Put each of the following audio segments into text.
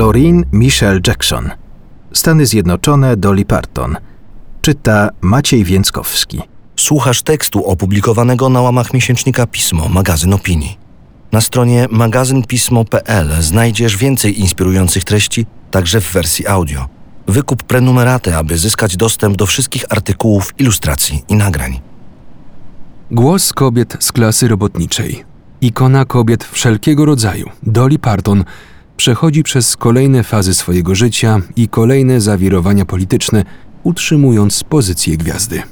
Loreen Michelle Jackson. Stany Zjednoczone Dolly Parton. Czyta Maciej Więckowski. Słuchasz tekstu opublikowanego na łamach miesięcznika Pismo, magazyn opinii. Na stronie magazynpismo.pl znajdziesz więcej inspirujących treści, także w wersji audio. Wykup prenumeratę, aby zyskać dostęp do wszystkich artykułów, ilustracji i nagrań. Głos kobiet z klasy robotniczej. Ikona kobiet wszelkiego rodzaju, Dolly Parton, przechodzi przez kolejne fazy swojego życia i kolejne zawirowania polityczne, utrzymując pozycję gwiazdy.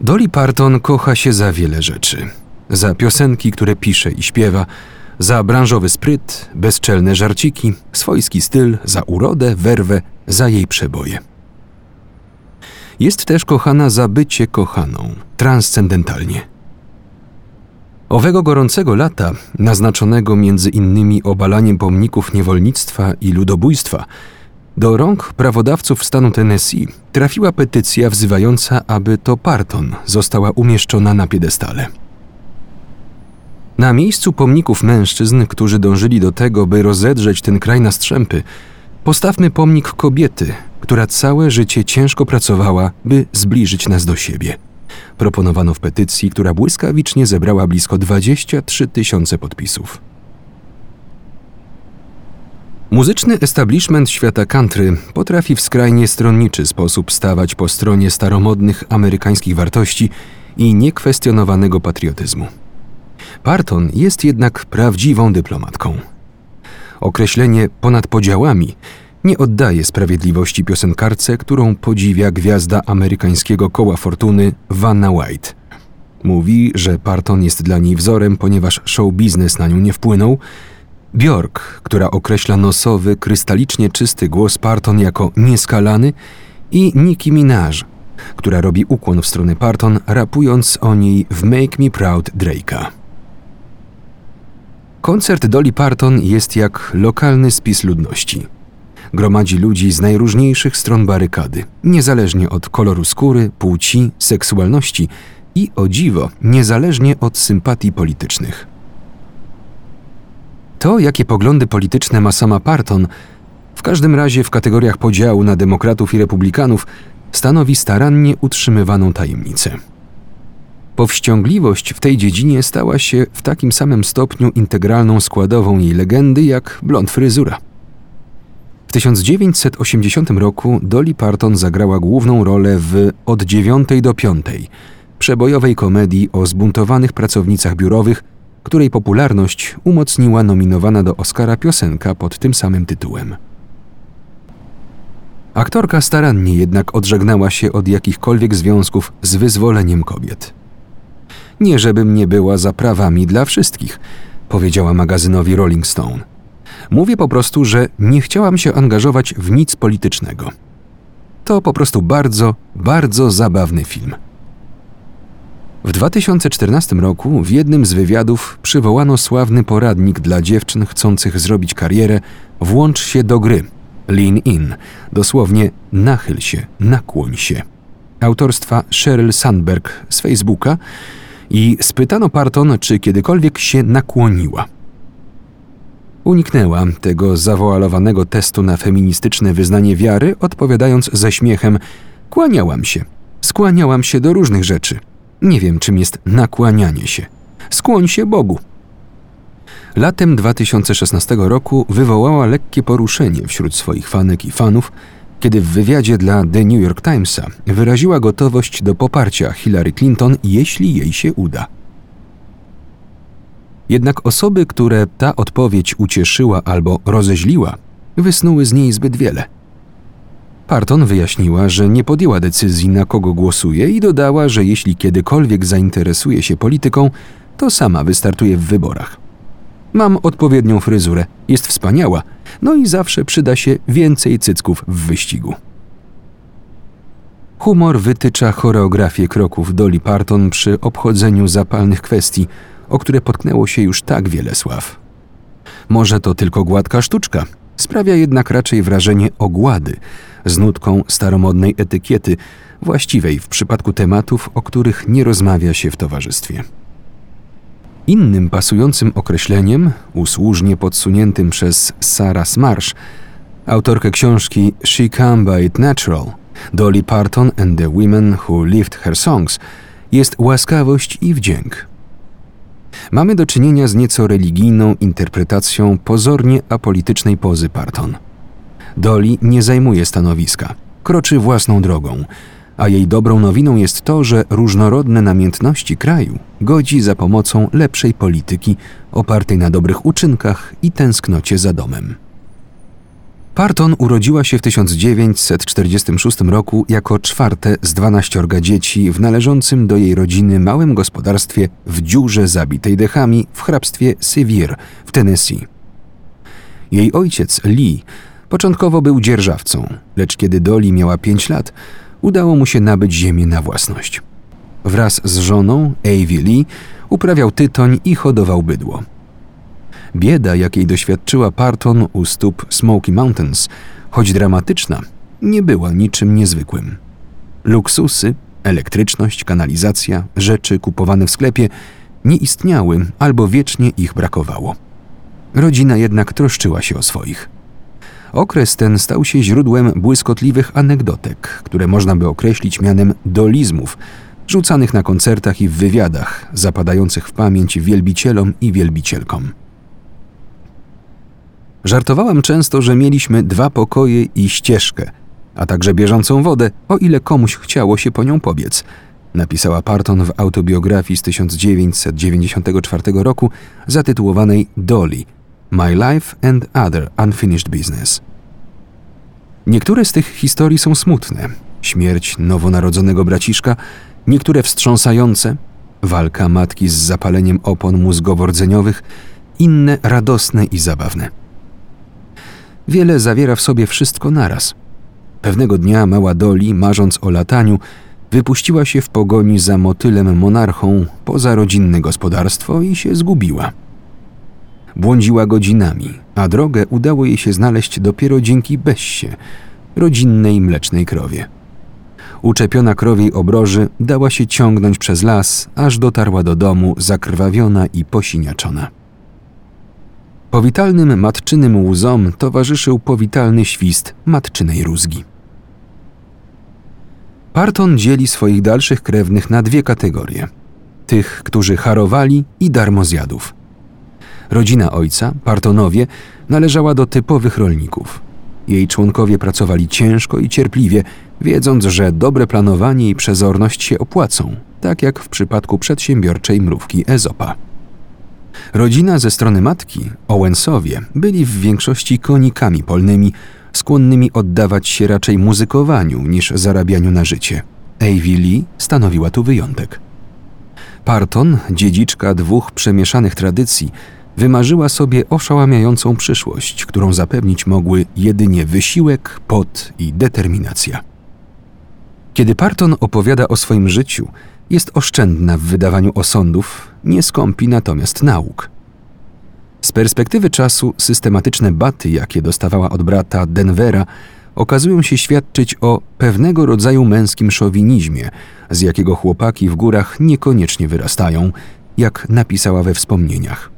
Dolly Parton kocha się za wiele rzeczy. Za piosenki, które pisze i śpiewa, za branżowy spryt, bezczelne żarciki, swojski styl, za urodę, werwę, za jej przeboje. Jest też kochana za bycie kochaną, transcendentalnie. Owego gorącego lata, naznaczonego między innymi obalaniem pomników niewolnictwa i ludobójstwa, do rąk prawodawców stanu Tennessee trafiła petycja wzywająca, aby to Parton została umieszczona na piedestale. Na miejscu pomników mężczyzn, którzy dążyli do tego, by rozedrzeć ten kraj na strzępy, postawmy pomnik kobiety, która całe życie ciężko pracowała, by zbliżyć nas do siebie. Proponowano w petycji, która błyskawicznie zebrała blisko 23 tysiące podpisów. Muzyczny establishment świata country potrafi w skrajnie stronniczy sposób stawać po stronie staromodnych amerykańskich wartości i niekwestionowanego patriotyzmu. Parton jest jednak prawdziwą dyplomatką. Określenie ponad podziałami nie oddaje sprawiedliwości piosenkarce, którą podziwia gwiazda amerykańskiego koła fortuny Vanna White. Mówi, że Parton jest dla niej wzorem, ponieważ show biznes na nią nie wpłynął. Bjork, która określa nosowy, krystalicznie czysty głos Parton jako nieskalany i Nicki Minaj, która robi ukłon w stronę Parton, rapując o niej w Make Me Proud Drake'a. Koncert Dolly Parton jest jak lokalny spis ludności. Gromadzi ludzi z najróżniejszych stron barykady, niezależnie od koloru skóry, płci, seksualności i o dziwo, niezależnie od sympatii politycznych. To, jakie poglądy polityczne ma sama Parton, w każdym razie w kategoriach podziału na demokratów i republikanów, stanowi starannie utrzymywaną tajemnicę. Powściągliwość w tej dziedzinie stała się w takim samym stopniu integralną składową jej legendy jak blond fryzura. W 1980 roku Dolly Parton zagrała główną rolę w Od dziewiątej do piątej, przebojowej komedii o zbuntowanych pracownicach biurowych, której popularność umocniła nominowana do Oscara piosenka pod tym samym tytułem. Aktorka starannie jednak odżegnała się od jakichkolwiek związków z wyzwoleniem kobiet. Nie żebym nie była za prawami dla wszystkich, powiedziała magazynowi Rolling Stone. Mówię po prostu, że nie chciałam się angażować w nic politycznego. To po prostu bardzo, bardzo zabawny film. W 2014 roku w jednym z wywiadów przywołano sławny poradnik dla dziewczyn chcących zrobić karierę Włącz się do gry. Lean in, dosłownie nachyl się, nakłoń się. Autorstwa Sheryl Sandberg z Facebooka i spytano Parton, czy kiedykolwiek się nakłoniła. Uniknęła tego zawoalowanego testu na feministyczne wyznanie wiary, odpowiadając ze śmiechem: Kłaniałam się. Skłaniałam się do różnych rzeczy. Nie wiem, czym jest nakłanianie się. Skłoń się Bogu. Latem 2016 roku wywołała lekkie poruszenie wśród swoich fanek i fanów, kiedy w wywiadzie dla The New York Timesa wyraziła gotowość do poparcia Hillary Clinton, jeśli jej się uda. Jednak osoby, które ta odpowiedź ucieszyła albo rozeźliła, wysnuły z niej zbyt wiele. Parton wyjaśniła, że nie podjęła decyzji, na kogo głosuje, i dodała, że jeśli kiedykolwiek zainteresuje się polityką, to sama wystartuje w wyborach. Mam odpowiednią fryzurę, jest wspaniała, no i zawsze przyda się więcej cycków w wyścigu. Humor wytycza choreografię kroków Dolly Parton przy obchodzeniu zapalnych kwestii, o które potknęło się już tak wiele sław. Może to tylko gładka sztuczka, sprawia jednak raczej wrażenie ogłady z nutką staromodnej etykiety, właściwej w przypadku tematów, o których nie rozmawia się w towarzystwie. Innym pasującym określeniem, usłużnie podsuniętym przez Sarah Smarsh, autorkę książki She Come By It Natural, Dolly Parton and the Women Who Lived Her Songs, jest łaskawość i wdzięk. Mamy do czynienia z nieco religijną interpretacją pozornie apolitycznej pozy Parton. Dolly nie zajmuje stanowiska, kroczy własną drogą, a jej dobrą nowiną jest to, że różnorodne namiętności kraju godzi za pomocą lepszej polityki opartej na dobrych uczynkach i tęsknocie za domem. Parton urodziła się w 1946 roku jako czwarte z dwanaściorga dzieci w należącym do jej rodziny małym gospodarstwie w dziurze zabitej dechami w hrabstwie Sevier w Tennessee. Jej ojciec Lee początkowo był dzierżawcą, lecz kiedy Dolly miała pięć lat, udało mu się nabyć ziemię na własność. Wraz z żoną, Avie Lee, uprawiał tytoń i hodował bydło. Bieda, jakiej doświadczyła Parton u stóp Smoky Mountains, choć dramatyczna, nie była niczym niezwykłym. Luksusy, elektryczność, kanalizacja, rzeczy kupowane w sklepie nie istniały albo wiecznie ich brakowało. Rodzina jednak troszczyła się o swoich. Okres ten stał się źródłem błyskotliwych anegdotek, które można by określić mianem dolizmów, rzucanych na koncertach i w wywiadach, zapadających w pamięć wielbicielom i wielbicielkom. Żartowałem często, że mieliśmy dwa pokoje i ścieżkę, a także bieżącą wodę, o ile komuś chciało się po nią pobiec. Napisała Parton w autobiografii z 1994 roku zatytułowanej Dolly My Life and Other Unfinished Business. Niektóre z tych historii są smutne. Śmierć nowonarodzonego braciszka, niektóre wstrząsające, walka matki z zapaleniem opon mózgowo-rdzeniowych, inne radosne i zabawne. Wiele zawiera w sobie wszystko naraz. Pewnego dnia mała Doli, marząc o lataniu, wypuściła się w pogoni za motylem monarchą poza rodzinne gospodarstwo i się zgubiła. Błądziła godzinami, a drogę udało jej się znaleźć dopiero dzięki Bessie, rodzinnej mlecznej krowie. Uczepiona krowiej obroży dała się ciągnąć przez las, aż dotarła do domu zakrwawiona i posiniaczona. Powitalnym matczynym łzom towarzyszył powitalny świst matczynej rózgi. Parton dzieli swoich dalszych krewnych na dwie kategorie: tych, którzy harowali i darmozjadów. Rodzina ojca, Partonowie, należała do typowych rolników. Jej członkowie pracowali ciężko i cierpliwie, wiedząc, że dobre planowanie i przezorność się opłacą, tak jak w przypadku przedsiębiorczej mrówki Ezopa. Rodzina ze strony matki, Owensowie, byli w większości konikami polnymi, skłonnymi oddawać się raczej muzykowaniu niż zarabianiu na życie. Avie Lee stanowiła tu wyjątek. Parton, dziedziczka dwóch przemieszanych tradycji, wymarzyła sobie oszałamiającą przyszłość, którą zapewnić mogły jedynie wysiłek, pot i determinacja. Kiedy Parton opowiada o swoim życiu, jest oszczędna w wydawaniu osądów, nie skąpi natomiast nauk. Z perspektywy czasu systematyczne baty, jakie dostawała od brata Denvera, okazują się świadczyć o pewnego rodzaju męskim szowinizmie, z jakiego chłopaki w górach niekoniecznie wyrastają, jak napisała we wspomnieniach.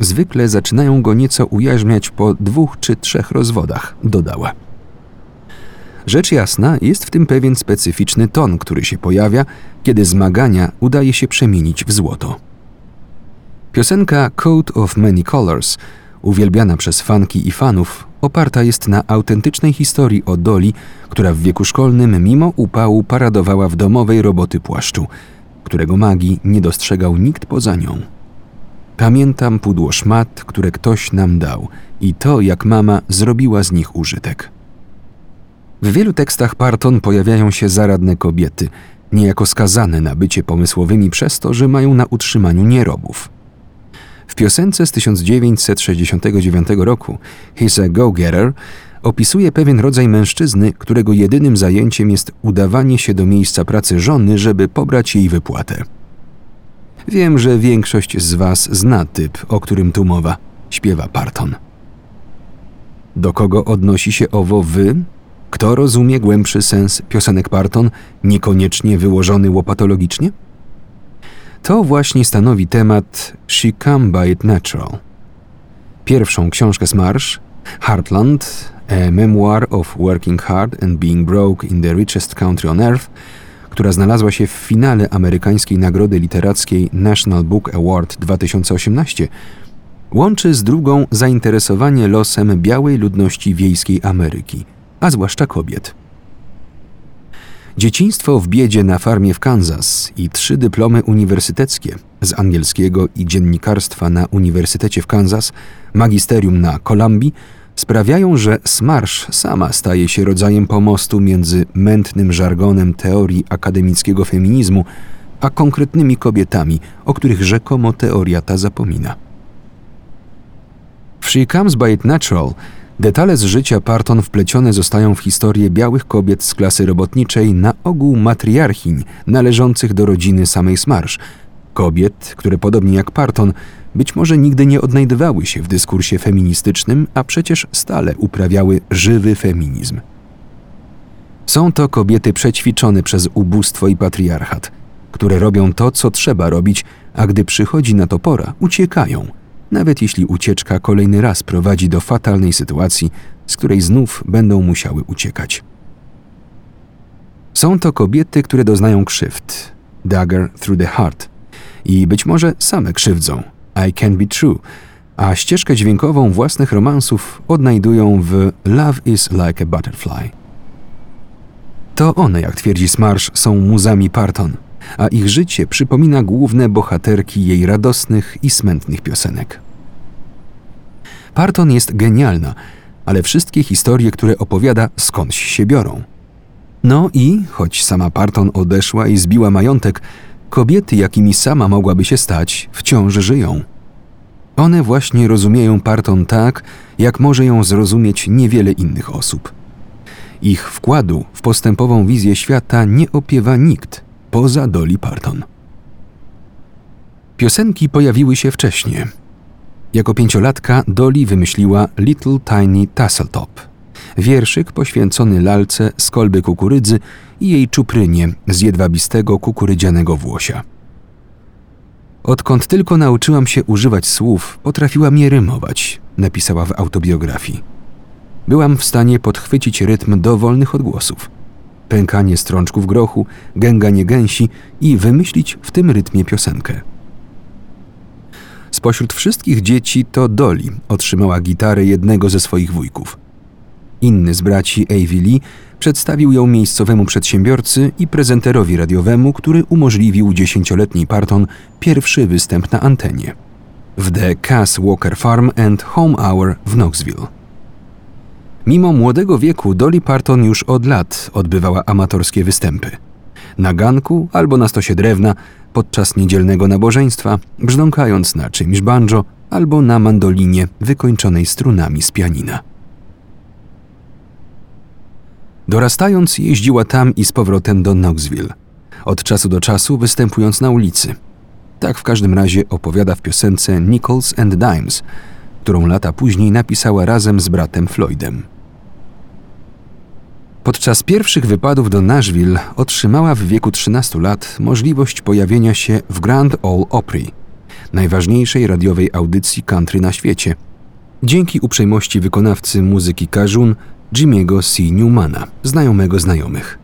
Zwykle zaczynają go nieco ujarzmiać po dwóch czy trzech rozwodach, dodała. Rzecz jasna, jest w tym pewien specyficzny ton, który się pojawia, kiedy zmagania udaje się przemienić w złoto. Piosenka Code of Many Colors, uwielbiana przez fanki i fanów, oparta jest na autentycznej historii o Doli, która w wieku szkolnym mimo upału paradowała w domowej roboty płaszczu, którego magii nie dostrzegał nikt poza nią. Pamiętam pudło szmat, które ktoś nam dał i to, jak mama zrobiła z nich użytek. W wielu tekstach Parton pojawiają się zaradne kobiety, niejako skazane na bycie pomysłowymi przez to, że mają na utrzymaniu nierobów. W piosence z 1969 roku He's a Go-Getter opisuje pewien rodzaj mężczyzny, którego jedynym zajęciem jest udawanie się do miejsca pracy żony, żeby pobrać jej wypłatę. Wiem, że większość z Was zna typ, o którym tu mowa, śpiewa Parton. Do kogo odnosi się owo wy? Kto rozumie głębszy sens piosenek Parton, niekoniecznie wyłożony łopatologicznie? To właśnie stanowi temat She Come By It Natural. Pierwszą książkę z Marsh, Heartland, A Memoir of Working Hard and Being Broke in the Richest Country on Earth, która znalazła się w finale amerykańskiej nagrody literackiej National Book Award 2018, łączy z drugą zainteresowanie losem białej ludności wiejskiej Ameryki, a zwłaszcza kobiet. Dzieciństwo w biedzie na farmie w Kansas i trzy dyplomy uniwersyteckie z angielskiego i dziennikarstwa na Uniwersytecie w Kansas, magisterium na Kolumbii sprawiają, że Smarsz sama staje się rodzajem pomostu między mętnym żargonem teorii akademickiego feminizmu a konkretnymi kobietami, o których rzekomo teoria ta zapomina. W She Comes By It Natural detale z życia Parton wplecione zostają w historię białych kobiet z klasy robotniczej na ogół matriarchiń należących do rodziny samej Smarsz, kobiet, które podobnie jak Parton być może nigdy nie odnajdywały się w dyskursie feministycznym, a przecież stale uprawiały żywy feminizm. Są to kobiety przećwiczone przez ubóstwo i patriarchat, które robią to, co trzeba robić, a gdy przychodzi na to pora, uciekają, nawet jeśli ucieczka kolejny raz prowadzi do fatalnej sytuacji, z której znów będą musiały uciekać. Są to kobiety, które doznają krzywd, dagger through the heart, i być może same krzywdzą, i Can Be True, a ścieżkę dźwiękową własnych romansów odnajdują w Love is Like a Butterfly. To one, jak twierdzi Smarsh, są muzami Parton, a ich życie przypomina główne bohaterki jej radosnych i smętnych piosenek. Parton jest genialna, ale wszystkie historie, które opowiada, skądś się biorą. No i, choć sama Parton odeszła i zbiła majątek, Kobiety, jakimi sama mogłaby się stać, wciąż żyją. One właśnie rozumieją Parton tak, jak może ją zrozumieć niewiele innych osób. Ich wkładu w postępową wizję świata nie opiewa nikt poza Dolly Parton. Piosenki pojawiły się wcześniej. Jako pięciolatka Dolly wymyśliła Little Tiny Tasseltop, wierszyk poświęcony lalce z kolby kukurydzy i jej czuprynie z jedwabistego kukurydzianego włosia. Odkąd tylko nauczyłam się używać słów, potrafiłam je rymować, napisała w autobiografii. Byłam w stanie podchwycić rytm dowolnych odgłosów, pękanie strączków grochu, gęganie gęsi i wymyślić w tym rytmie piosenkę. Spośród wszystkich dzieci to Dolly otrzymała gitarę jednego ze swoich wujków. Inny z braci Avi Lee przedstawił ją miejscowemu przedsiębiorcy i prezenterowi radiowemu, który umożliwił dziesięcioletniej Parton pierwszy występ na antenie w The Cass Walker Farm and Home Hour w Knoxville. Mimo młodego wieku Dolly Parton już od lat odbywała amatorskie występy. Na ganku albo na stosie drewna, podczas niedzielnego nabożeństwa, brzdąkając na czymś banjo albo na mandolinie wykończonej strunami z pianina. Dorastając, jeździła tam i z powrotem do Knoxville, od czasu do czasu występując na ulicy. Tak w każdym razie opowiada w piosence Nichols and Dimes, którą lata później napisała razem z bratem Floydem. Podczas pierwszych wypadów do Nashville otrzymała w wieku 13 lat możliwość pojawienia się w Grand Ole Opry, najważniejszej radiowej audycji country na świecie, dzięki uprzejmości wykonawcy muzyki Cajun Jimmy'ego C. Newmana, znajomego znajomych.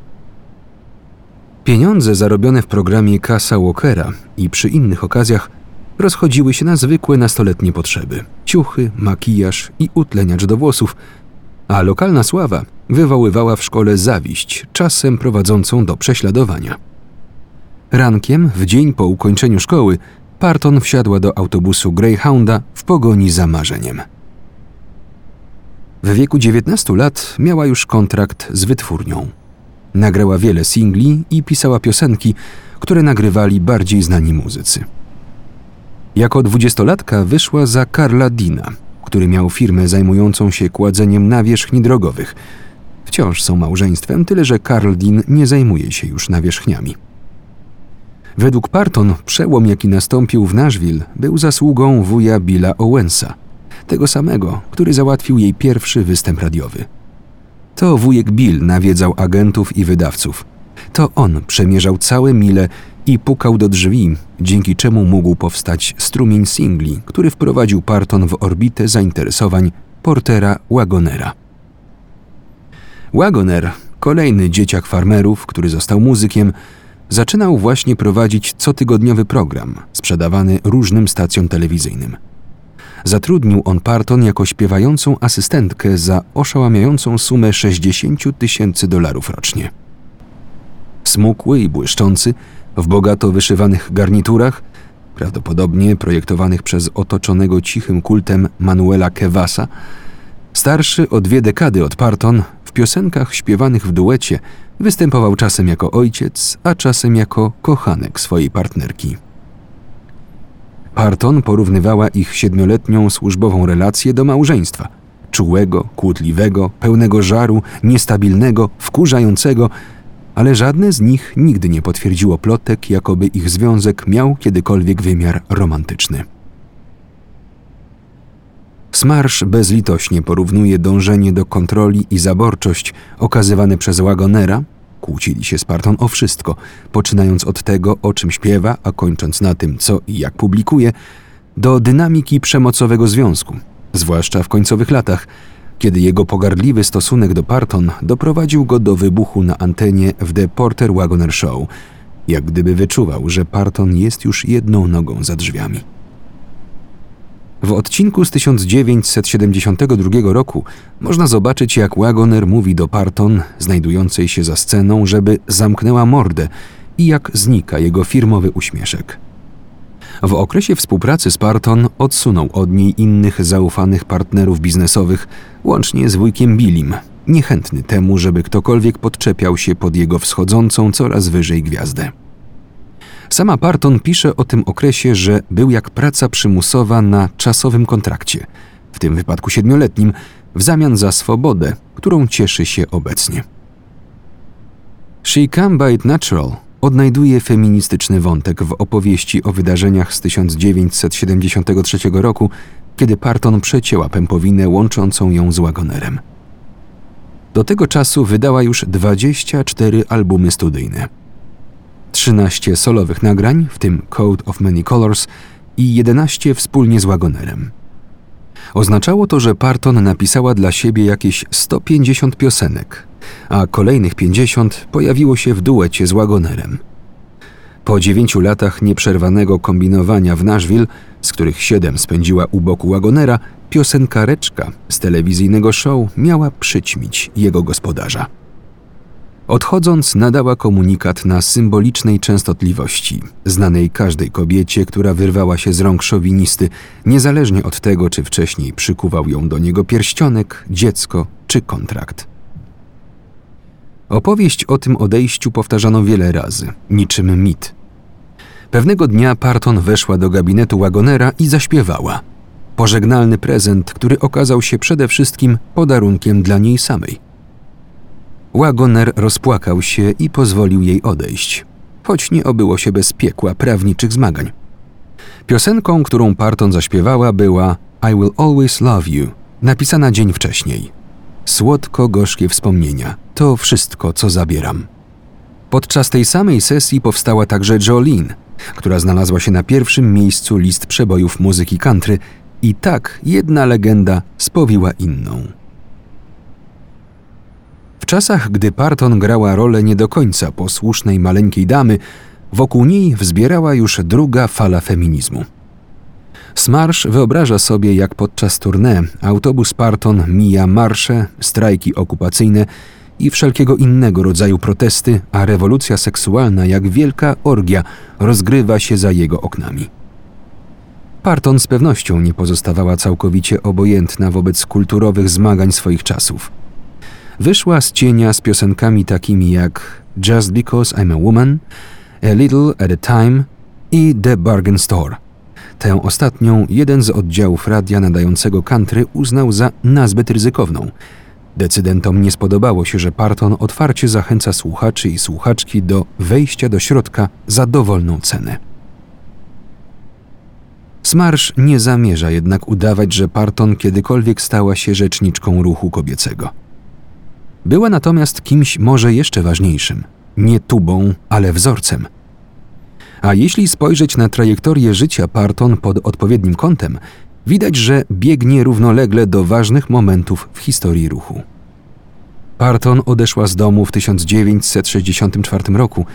Pieniądze zarobione w programie Kasa Walkera i przy innych okazjach rozchodziły się na zwykłe nastoletnie potrzeby ciuchy, makijaż i utleniacz do włosów, a lokalna sława wywoływała w szkole zawiść, czasem prowadzącą do prześladowania. Rankiem, w dzień po ukończeniu szkoły, Parton wsiadła do autobusu Greyhounda w pogoni za marzeniem. W wieku 19 lat miała już kontrakt z wytwórnią. Nagrała wiele singli i pisała piosenki, które nagrywali bardziej znani muzycy. Jako dwudziestolatka wyszła za Karla Dina, który miał firmę zajmującą się kładzeniem nawierzchni drogowych. Wciąż są małżeństwem, tyle że Karl Dean nie zajmuje się już nawierzchniami. Według Parton przełom, jaki nastąpił w Nashville, był zasługą wuja Billa Owensa – tego samego, który załatwił jej pierwszy występ radiowy. To wujek Bill nawiedzał agentów i wydawców. To on przemierzał całe mile i pukał do drzwi, dzięki czemu mógł powstać strumień singli, który wprowadził Parton w orbitę zainteresowań Portera Wagonera. Wagoner, kolejny dzieciak farmerów, który został muzykiem, zaczynał właśnie prowadzić cotygodniowy program sprzedawany różnym stacjom telewizyjnym. Zatrudnił on Parton jako śpiewającą asystentkę za oszałamiającą sumę 60 tysięcy dolarów rocznie. Smukły i błyszczący, w bogato wyszywanych garniturach, prawdopodobnie projektowanych przez otoczonego cichym kultem Manuela Kewasa, starszy o dwie dekady od Parton, w piosenkach śpiewanych w duecie występował czasem jako ojciec, a czasem jako kochanek swojej partnerki. Parton porównywała ich siedmioletnią służbową relację do małżeństwa czułego, kłótliwego, pełnego żaru, niestabilnego, wkurzającego, ale żadne z nich nigdy nie potwierdziło plotek, jakoby ich związek miał kiedykolwiek wymiar romantyczny. Smarsz bezlitośnie porównuje dążenie do kontroli i zaborczość okazywane przez Wagonera, kłócili się z Parton o wszystko, poczynając od tego, o czym śpiewa, a kończąc na tym, co i jak publikuje, do dynamiki przemocowego związku, zwłaszcza w końcowych latach, kiedy jego pogardliwy stosunek do Parton doprowadził go do wybuchu na antenie w The Porter Wagoner Show, jak gdyby wyczuwał, że Parton jest już jedną nogą za drzwiami. W odcinku z 1972 roku można zobaczyć, jak Wagoner mówi do Parton, znajdującej się za sceną, żeby zamknęła mordę i jak znika jego firmowy uśmieszek. W okresie współpracy z Parton odsunął od niej innych zaufanych partnerów biznesowych, łącznie z wujkiem Billim, niechętny temu, żeby ktokolwiek podczepiał się pod jego wschodzącą coraz wyżej gwiazdę. Sama Parton pisze o tym okresie, że był jak praca przymusowa na czasowym kontrakcie, w tym wypadku siedmioletnim, w zamian za swobodę, którą cieszy się obecnie. She Come By It Natural odnajduje feministyczny wątek w opowieści o wydarzeniach z 1973 roku, kiedy Parton przecięła pępowinę łączącą ją z Wagonerem. Do tego czasu wydała już 24 albumy studyjne – 13 solowych nagrań, w tym Code of Many Colors, i 11 wspólnie z Wagonerem. Oznaczało to, że Parton napisała dla siebie jakieś 150 piosenek, a kolejnych 50 pojawiło się w duecie z Wagonerem. Po dziewięciu latach nieprzerwanego kombinowania w Nashville, z których siedem spędziła u boku Wagonera, piosenka Reczka z telewizyjnego show miała przyćmić jego gospodarza. Odchodząc, nadała komunikat na symbolicznej częstotliwości, znanej każdej kobiecie, która wyrwała się z rąk szowinisty, niezależnie od tego, czy wcześniej przykuwał ją do niego pierścionek, dziecko czy kontrakt. Opowieść o tym odejściu powtarzano wiele razy, niczym mit. Pewnego dnia Parton weszła do gabinetu Wagonera i zaśpiewała. Pożegnalny prezent, który okazał się przede wszystkim podarunkiem dla niej samej. Wagoner rozpłakał się i pozwolił jej odejść, choć nie obyło się bez piekła prawniczych zmagań. Piosenką, którą Parton zaśpiewała, była I Will Always Love You, napisana dzień wcześniej. Słodko-gorzkie wspomnienia to wszystko, co zabieram. Podczas tej samej sesji powstała także Jolene, która znalazła się na pierwszym miejscu list przebojów muzyki country i tak jedna legenda spowiła inną. W czasach, gdy Parton grała rolę nie do końca posłusznej maleńkiej damy, wokół niej wzbierała już druga fala feminizmu. Smarsz wyobraża sobie, jak podczas tournée autobus Parton mija marsze, strajki okupacyjne i wszelkiego innego rodzaju protesty, a rewolucja seksualna jak wielka orgia rozgrywa się za jego oknami. Parton z pewnością nie pozostawała całkowicie obojętna wobec kulturowych zmagań swoich czasów wyszła z cienia z piosenkami takimi jak Just Because I'm a Woman, A Little at a Time i The Bargain Store. Tę ostatnią jeden z oddziałów radia nadającego country uznał za nazbyt ryzykowną. Decydentom nie spodobało się, że Parton otwarcie zachęca słuchaczy i słuchaczki do wejścia do środka za dowolną cenę. Smarsz nie zamierza jednak udawać, że Parton kiedykolwiek stała się rzeczniczką ruchu kobiecego. Była natomiast kimś może jeszcze ważniejszym nie tubą, ale wzorcem. A jeśli spojrzeć na trajektorię życia Parton pod odpowiednim kątem, widać, że biegnie równolegle do ważnych momentów w historii ruchu. Parton odeszła z domu w 1964 roku,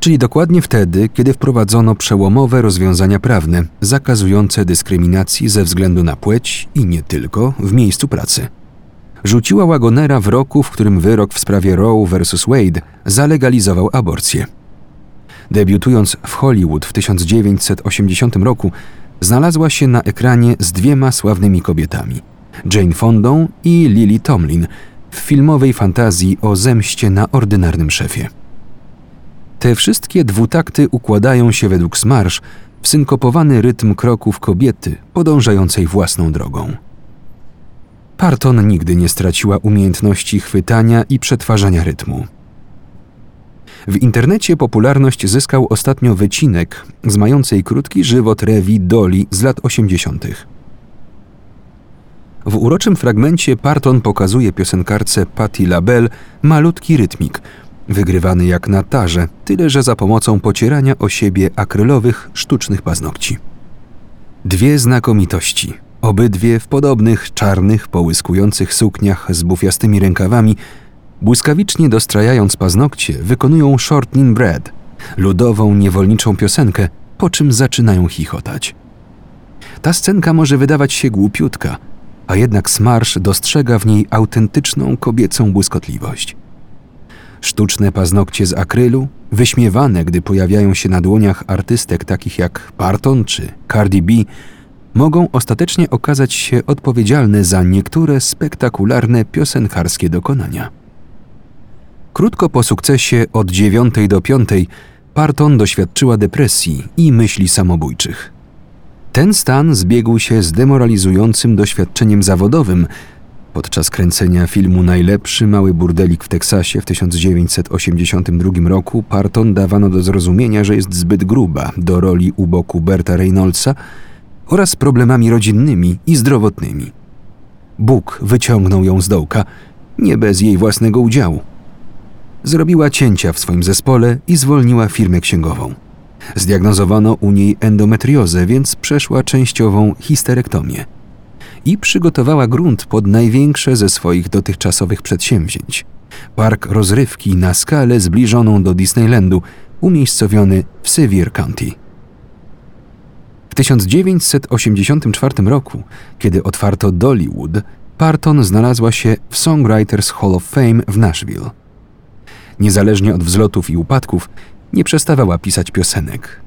czyli dokładnie wtedy, kiedy wprowadzono przełomowe rozwiązania prawne zakazujące dyskryminacji ze względu na płeć i nie tylko w miejscu pracy. Rzuciła wagonera w roku, w którym wyrok w sprawie Roe vs. Wade zalegalizował aborcję. Debiutując w Hollywood w 1980 roku, znalazła się na ekranie z dwiema sławnymi kobietami Jane Fondą i Lily Tomlin w filmowej fantazji o zemście na ordynarnym szefie. Te wszystkie dwutakty układają się według Smarsz w synkopowany rytm kroków kobiety podążającej własną drogą. Parton nigdy nie straciła umiejętności chwytania i przetwarzania rytmu. W internecie popularność zyskał ostatnio wycinek z mającej krótki żywot rewi Dolly z lat 80. W uroczym fragmencie Parton pokazuje piosenkarce Patti LaBelle malutki rytmik, wygrywany jak na tarze, tyle że za pomocą pocierania o siebie akrylowych, sztucznych paznokci. Dwie znakomitości, obydwie w podobnych czarnych, połyskujących sukniach z bufiastymi rękawami, błyskawicznie dostrajając paznokcie, wykonują Shortnin Bread, ludową, niewolniczą piosenkę, po czym zaczynają chichotać. Ta scenka może wydawać się głupiutka, a jednak Smarsz dostrzega w niej autentyczną kobiecą błyskotliwość. Sztuczne paznokcie z akrylu, wyśmiewane, gdy pojawiają się na dłoniach artystek takich jak Parton czy Cardi B, mogą ostatecznie okazać się odpowiedzialne za niektóre spektakularne piosenkarskie dokonania. Krótko po sukcesie od dziewiątej do piątej Parton doświadczyła depresji i myśli samobójczych. Ten stan zbiegł się z demoralizującym doświadczeniem zawodowym podczas kręcenia filmu Najlepszy mały burdelik w Teksasie w 1982 roku. Parton dawano do zrozumienia, że jest zbyt gruba do roli u boku Berta Reynoldsa oraz problemami rodzinnymi i zdrowotnymi. Bóg wyciągnął ją z dołka, nie bez jej własnego udziału. Zrobiła cięcia w swoim zespole i zwolniła firmę księgową. Zdiagnozowano u niej endometriozę, więc przeszła częściową histerektomię. I przygotowała grunt pod największe ze swoich dotychczasowych przedsięwzięć park rozrywki na skalę zbliżoną do Disneylandu, umiejscowiony w Sevier County. W 1984 roku, kiedy otwarto Dollywood, Parton znalazła się w Songwriters Hall of Fame w Nashville. Niezależnie od wzlotów i upadków, nie przestawała pisać piosenek.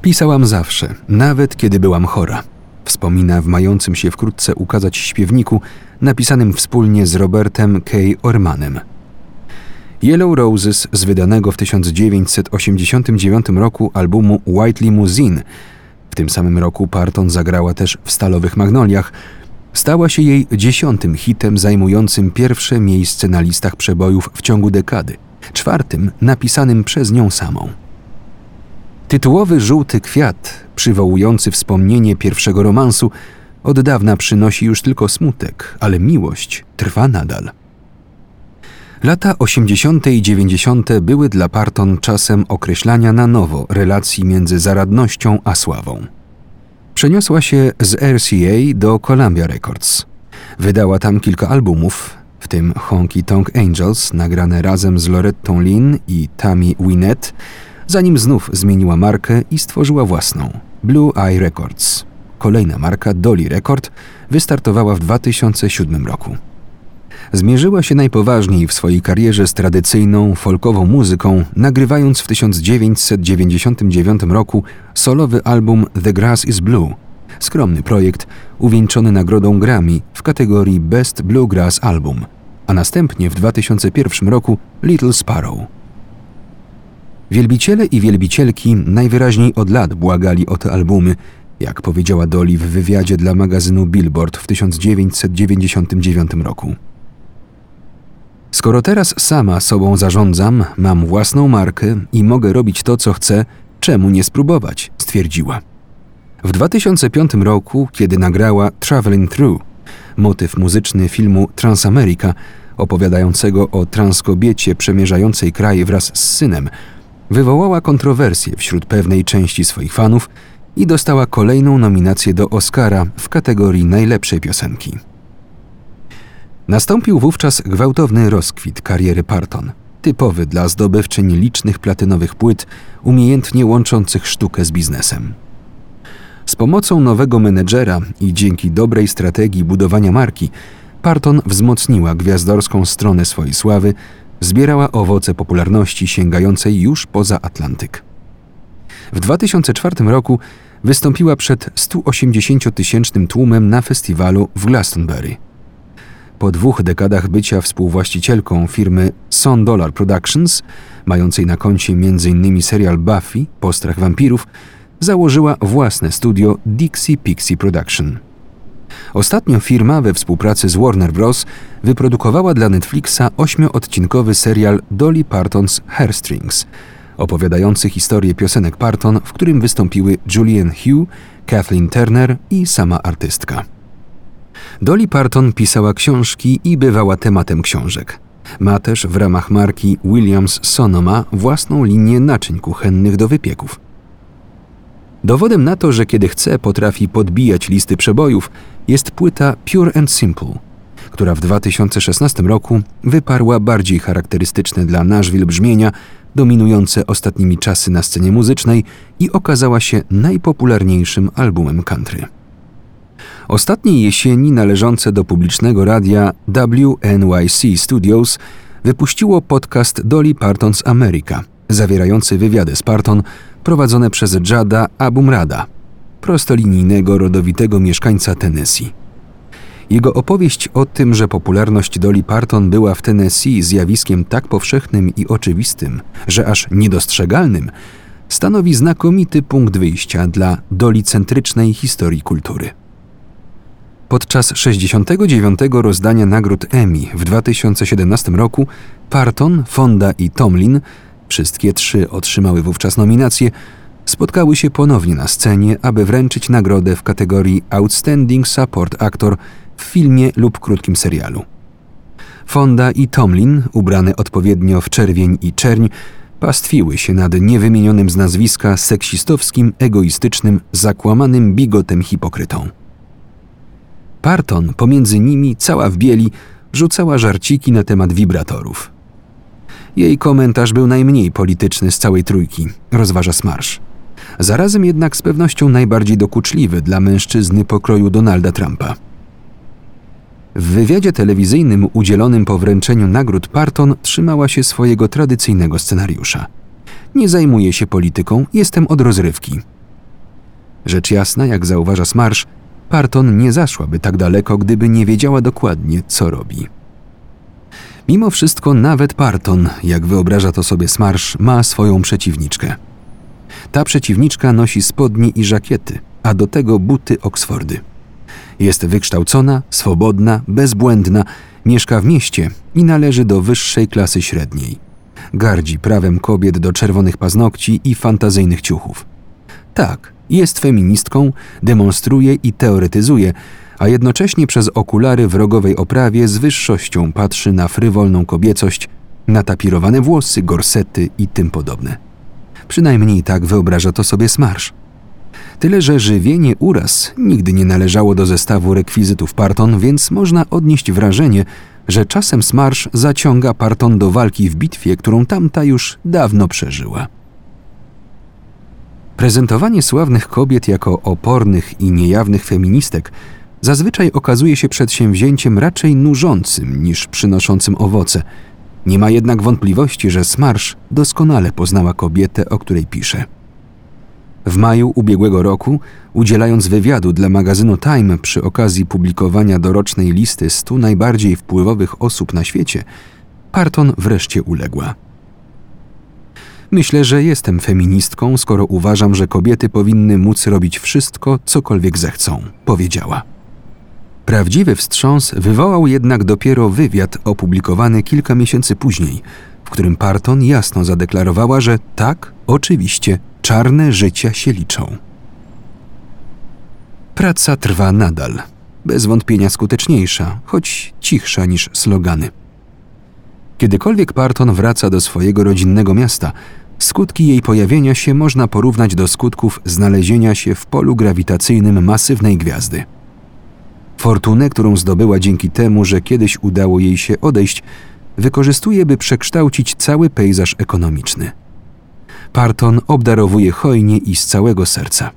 Pisałam zawsze, nawet kiedy byłam chora. Wspomina w mającym się wkrótce ukazać śpiewniku, napisanym wspólnie z Robertem K. Ormanem. Yellow Roses z wydanego w 1989 roku albumu White Limousine, w tym samym roku Parton zagrała też w Stalowych Magnoliach, stała się jej dziesiątym hitem zajmującym pierwsze miejsce na listach przebojów w ciągu dekady – czwartym napisanym przez nią samą. Tytułowy żółty kwiat, przywołujący wspomnienie pierwszego romansu, od dawna przynosi już tylko smutek, ale miłość trwa nadal. Lata 80. i 90. były dla Parton czasem określania na nowo relacji między zaradnością a sławą. Przeniosła się z RCA do Columbia Records. Wydała tam kilka albumów, w tym Honky Tonk Angels, nagrane razem z Lorettą Lynn i Tammy Wynette, zanim znów zmieniła markę i stworzyła własną Blue Eye Records. Kolejna marka Dolly Record wystartowała w 2007 roku. Zmierzyła się najpoważniej w swojej karierze z tradycyjną, folkową muzyką, nagrywając w 1999 roku solowy album The Grass is Blue, skromny projekt uwieńczony nagrodą Grammy w kategorii Best Bluegrass Album, a następnie w 2001 roku Little Sparrow. Wielbiciele i wielbicielki najwyraźniej od lat błagali o te albumy, jak powiedziała Dolly w wywiadzie dla magazynu Billboard w 1999 roku. Skoro teraz sama sobą zarządzam, mam własną markę i mogę robić to, co chcę, czemu nie spróbować? stwierdziła. W 2005 roku, kiedy nagrała Traveling Through, motyw muzyczny filmu Transamerica, opowiadającego o transkobiecie przemierzającej kraj wraz z synem, wywołała kontrowersję wśród pewnej części swoich fanów i dostała kolejną nominację do Oscara w kategorii najlepszej piosenki. Nastąpił wówczas gwałtowny rozkwit kariery Parton, typowy dla zdobywczyń licznych platynowych płyt, umiejętnie łączących sztukę z biznesem. Z pomocą nowego menedżera i dzięki dobrej strategii budowania marki, Parton wzmocniła gwiazdorską stronę swojej sławy, zbierała owoce popularności sięgającej już poza Atlantyk. W 2004 roku wystąpiła przed 180-tysięcznym tłumem na festiwalu w Glastonbury. Po dwóch dekadach bycia współwłaścicielką firmy Son Dollar Productions, mającej na koncie m.in. serial Buffy, Postrach wampirów, założyła własne studio Dixie Pixie Production. Ostatnio firma we współpracy z Warner Bros. wyprodukowała dla Netflixa ośmioodcinkowy serial Dolly Parton's Hairstrings, opowiadający historię piosenek Parton, w którym wystąpiły Julian Hugh, Kathleen Turner i sama artystka. Dolly Parton pisała książki i bywała tematem książek. Ma też w ramach marki Williams Sonoma własną linię naczyń kuchennych do wypieków. Dowodem na to, że kiedy chce, potrafi podbijać listy przebojów, jest płyta Pure and Simple, która w 2016 roku wyparła bardziej charakterystyczne dla Nashville brzmienia, dominujące ostatnimi czasy na scenie muzycznej i okazała się najpopularniejszym albumem country. Ostatniej jesieni należące do publicznego radia WNYC Studios wypuściło podcast Dolly Parton's America, zawierający wywiady z Parton prowadzone przez Jada Abumrada, prostolinijnego rodowitego mieszkańca Tennessee. Jego opowieść o tym, że popularność Dolly Parton była w Tennessee zjawiskiem tak powszechnym i oczywistym, że aż niedostrzegalnym, stanowi znakomity punkt wyjścia dla dolicentrycznej historii kultury. Podczas 69. rozdania nagród Emmy w 2017 roku Parton, Fonda i Tomlin, wszystkie trzy otrzymały wówczas nominacje, spotkały się ponownie na scenie, aby wręczyć nagrodę w kategorii Outstanding Support Actor w filmie lub krótkim serialu. Fonda i Tomlin, ubrane odpowiednio w czerwień i czerń, pastwiły się nad niewymienionym z nazwiska seksistowskim, egoistycznym, zakłamanym bigotem hipokrytą. Parton, pomiędzy nimi, cała w bieli, rzucała żarciki na temat wibratorów. Jej komentarz był najmniej polityczny z całej trójki, rozważa Smarsz. Zarazem jednak z pewnością najbardziej dokuczliwy dla mężczyzny pokroju Donalda Trumpa. W wywiadzie telewizyjnym udzielonym po wręczeniu nagród Parton trzymała się swojego tradycyjnego scenariusza. Nie zajmuję się polityką, jestem od rozrywki. Rzecz jasna, jak zauważa Smarsz, Parton nie zaszłaby tak daleko, gdyby nie wiedziała dokładnie, co robi. Mimo wszystko nawet Parton, jak wyobraża to sobie Smarsz, ma swoją przeciwniczkę. Ta przeciwniczka nosi spodnie i żakiety, a do tego buty Oksfordy. Jest wykształcona, swobodna, bezbłędna, mieszka w mieście i należy do wyższej klasy średniej. Gardzi prawem kobiet do czerwonych paznokci i fantazyjnych ciuchów. Tak, jest feministką, demonstruje i teoretyzuje, a jednocześnie przez okulary w rogowej oprawie z wyższością patrzy na frywolną kobiecość, natapirowane włosy, gorsety i tym podobne. Przynajmniej tak wyobraża to sobie Smarsz. Tyle, że żywienie uraz nigdy nie należało do zestawu rekwizytów Parton, więc można odnieść wrażenie, że czasem Smarsz zaciąga Parton do walki w bitwie, którą tamta już dawno przeżyła. Prezentowanie sławnych kobiet jako opornych i niejawnych feministek zazwyczaj okazuje się przedsięwzięciem raczej nużącym niż przynoszącym owoce. Nie ma jednak wątpliwości, że Smarsz doskonale poznała kobietę, o której pisze. W maju ubiegłego roku, udzielając wywiadu dla magazynu Time przy okazji publikowania dorocznej listy 100 najbardziej wpływowych osób na świecie, Parton wreszcie uległa. Myślę, że jestem feministką, skoro uważam, że kobiety powinny móc robić wszystko, cokolwiek zechcą, powiedziała. Prawdziwy wstrząs wywołał jednak dopiero wywiad opublikowany kilka miesięcy później, w którym Parton jasno zadeklarowała, że tak, oczywiście, czarne życia się liczą. Praca trwa nadal, bez wątpienia skuteczniejsza, choć cichsza niż slogany. Kiedykolwiek Parton wraca do swojego rodzinnego miasta, Skutki jej pojawienia się można porównać do skutków znalezienia się w polu grawitacyjnym masywnej gwiazdy. Fortunę, którą zdobyła dzięki temu, że kiedyś udało jej się odejść, wykorzystuje, by przekształcić cały pejzaż ekonomiczny. Parton obdarowuje hojnie i z całego serca.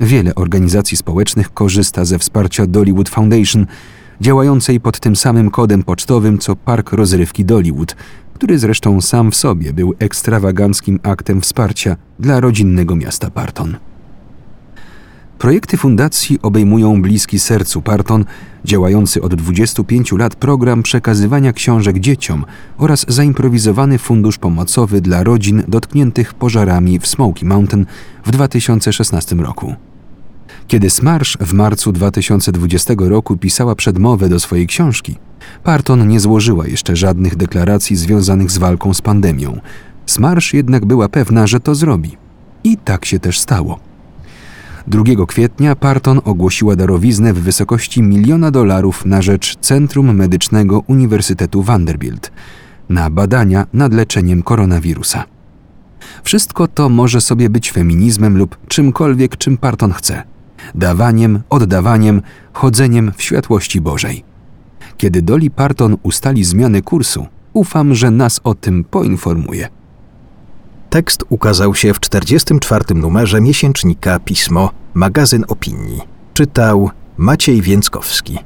Wiele organizacji społecznych korzysta ze wsparcia Dollywood Foundation, działającej pod tym samym kodem pocztowym co Park Rozrywki Dollywood, który zresztą sam w sobie był ekstrawaganckim aktem wsparcia dla rodzinnego miasta Parton. Projekty fundacji obejmują bliski sercu Parton, działający od 25 lat program przekazywania książek dzieciom oraz zaimprowizowany fundusz pomocowy dla rodzin dotkniętych pożarami w Smoky Mountain w 2016 roku. Kiedy Smarsh w marcu 2020 roku pisała przedmowę do swojej książki, Parton nie złożyła jeszcze żadnych deklaracji związanych z walką z pandemią. Smarsh jednak była pewna, że to zrobi. I tak się też stało. 2 kwietnia Parton ogłosiła darowiznę w wysokości miliona dolarów na rzecz Centrum Medycznego Uniwersytetu Vanderbilt na badania nad leczeniem koronawirusa. Wszystko to może sobie być feminizmem lub czymkolwiek, czym Parton chce. Dawaniem, oddawaniem, chodzeniem w światłości Bożej. Kiedy Dolly Parton ustali zmiany kursu, ufam, że nas o tym poinformuje. Tekst ukazał się w 44. numerze miesięcznika Pismo, magazyn opinii. Czytał Maciej Więckowski.